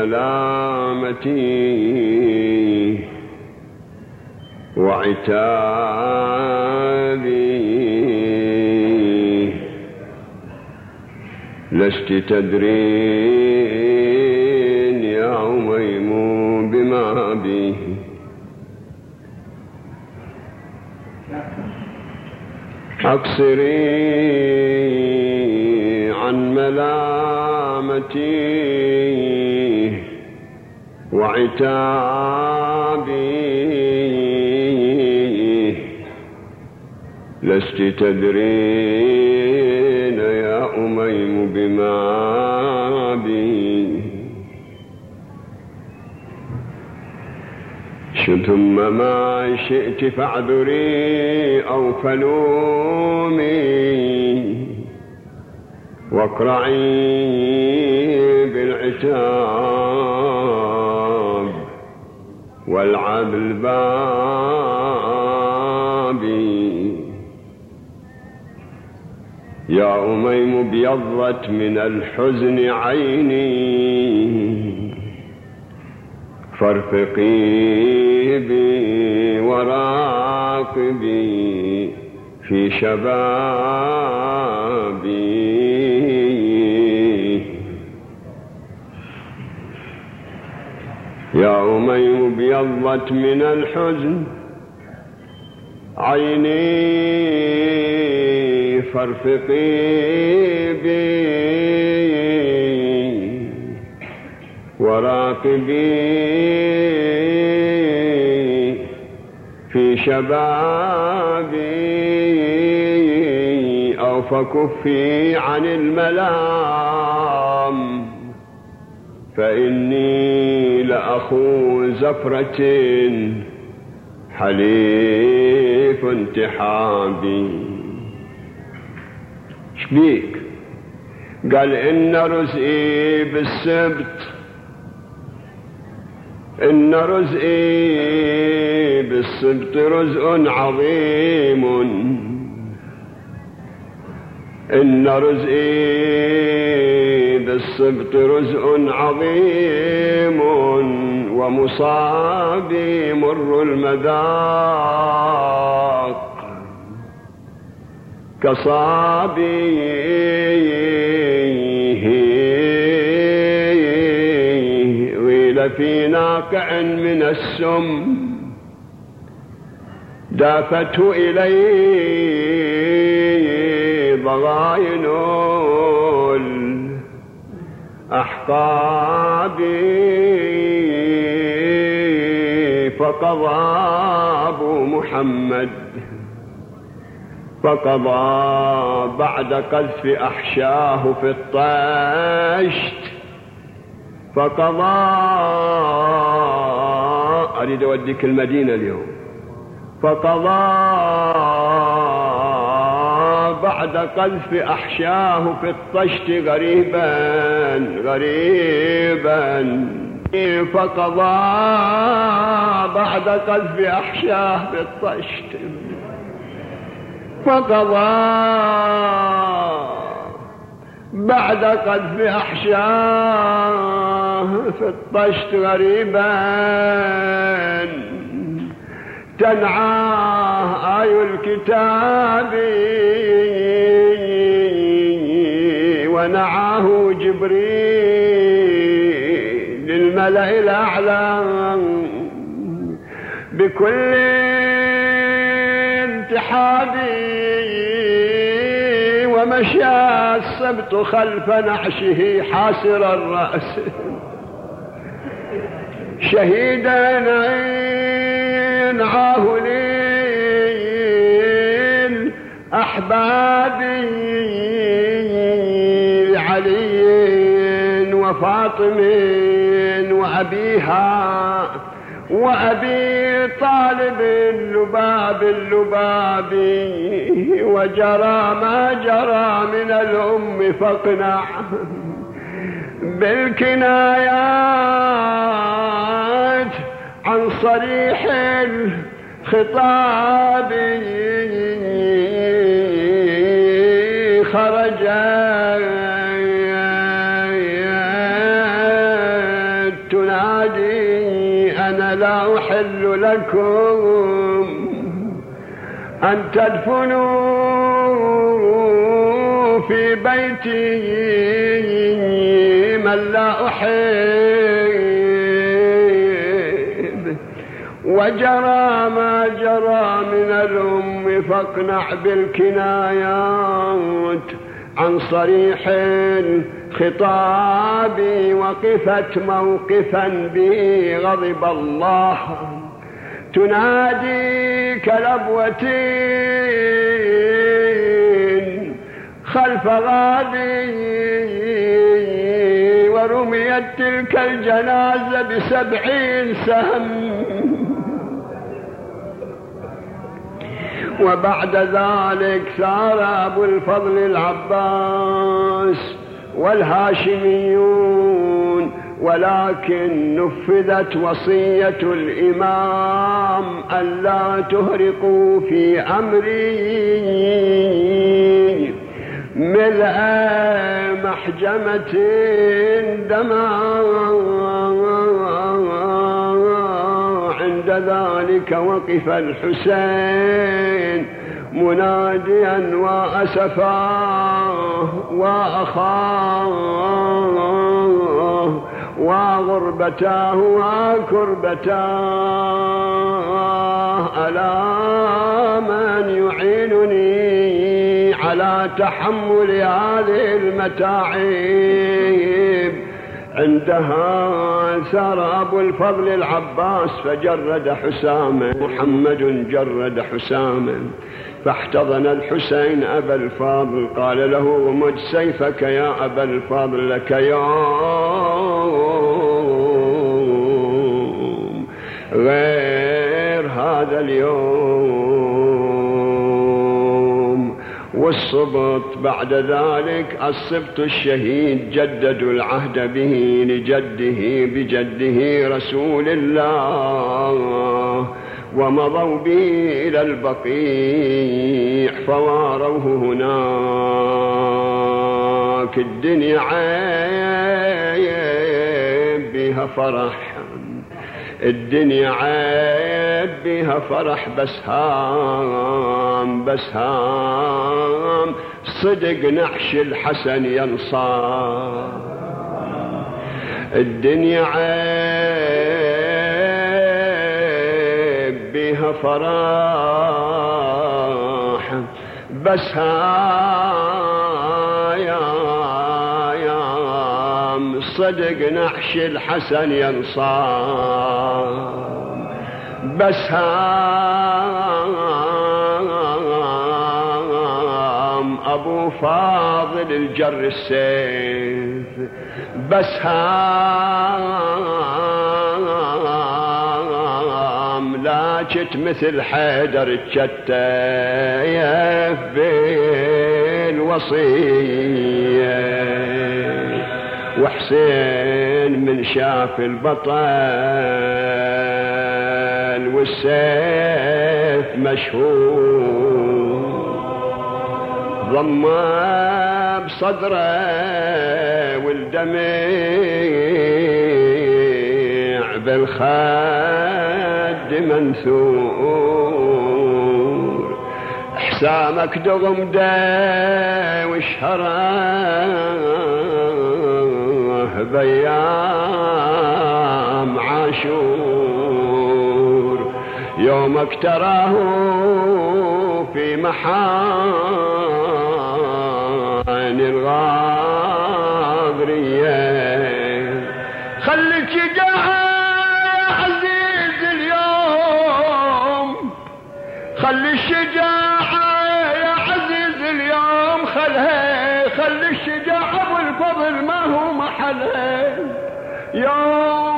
ملامتي وعتابي لست تدرين يا عميم بما بي. أقصري عن ملامتي. وعتابي لست تدرين يا أميم بما بي. ثم ما شئت فاعذري أو فلومي. واقرعي بالعتاب. والعب البابي يا أميم بيضت من الحزن عيني فارفقي بي وراقبي في شبابي. يا أميم بيضت من الحزن عيني فارفقي بي. وراقبي في شبابي. أو فكفي عن الملام. فإني لأخو زفرة حليف انتحابي. شبيك قال إن رزقي بالسبت. إن رزقي بالسبت رزق عظيم. إن رزقي بالسبت رزق عظيم ومصابي مر المذاق كصابيه ويل في ناقع من السم. دافته إليه ضغاين الأحقاب فقضى أبو محمد فقضى بعد قذف أحشاه في الطشت فقضى. أريد أوديك المدينة اليوم. فقضى بعد قذف أحشاه في الطشت غريبا. غريبا فقضى بعد قذف أحشاه في الطشت فقضى بعد قذف أحشاه في الطشت غريبا. تنعاه آي الكتاب ونعاه جبريل للملأ الأعلى بكل انتحابي ومشى السبت خلف نعشه حاسر الرأس. شهيدا ينعاه لي أحبابي. علي وفاطم وأبيها وأبي طالب اللباب اللباب وجرى ما جرى من الأم فاقنع بالكنايات عن صريح الخطاب. لكم أن تدفنوا في بيتي من لا أحب. وجرى ما جرى من الأم فاقنع بالكنايات عن صريح الخطاب وقفت موقفا به غضب الله. تنادي كلبوتين خلف غادي ورميت تلك الجنازة بسبعين سهم. وبعد ذلك سار أبو الفضل العباس والهاشميون ولكن نفذت وصية الإمام ألا تهرقوا في أمري. ملء محجمة دماء عند ذلك وقف الحسين مناديا وأسفاه وأخاه. وغربتاه وكربتاه. ألا من يعينني على تحمل هذه المتاعب؟ عندها سار أبو الفضل العباس فجرد حسامه. محمد جرد حسامه. فاحتضن الحسين أبا الفاضل. قال له غمد سيفك يا أبا الفاضل لك يوم غير هذا اليوم. والصبط بعد ذلك الصبط الشهيد جددوا العهد به لجده بجده رسول الله. ومضوا به إلى البقيع فواروه هناك الدنيا عيب بها فرح الدنيا عيب بها فرح بس هام بس هام. صدق نعش الحسن ينصار الدنيا عيب بها فرح بس صدق نعش الحسن ينصار بس هام أبو فاضل الجر السيف. بس هام لا جت مثل حيدر تشتيف بالوصية. وحسين من شاف البطل والسيف مشهور. ضمه بصدره والدمع بالخد منثور. حسامك دغم دا وشهرة بيام عاشور. يومك تراه في محان الغاضرية خليك شجاعة يا عزيز اليوم. خلي الشجاعة يا عزيز اليوم. خلها خلي الشجاعة والفضل ما بله. عليك يا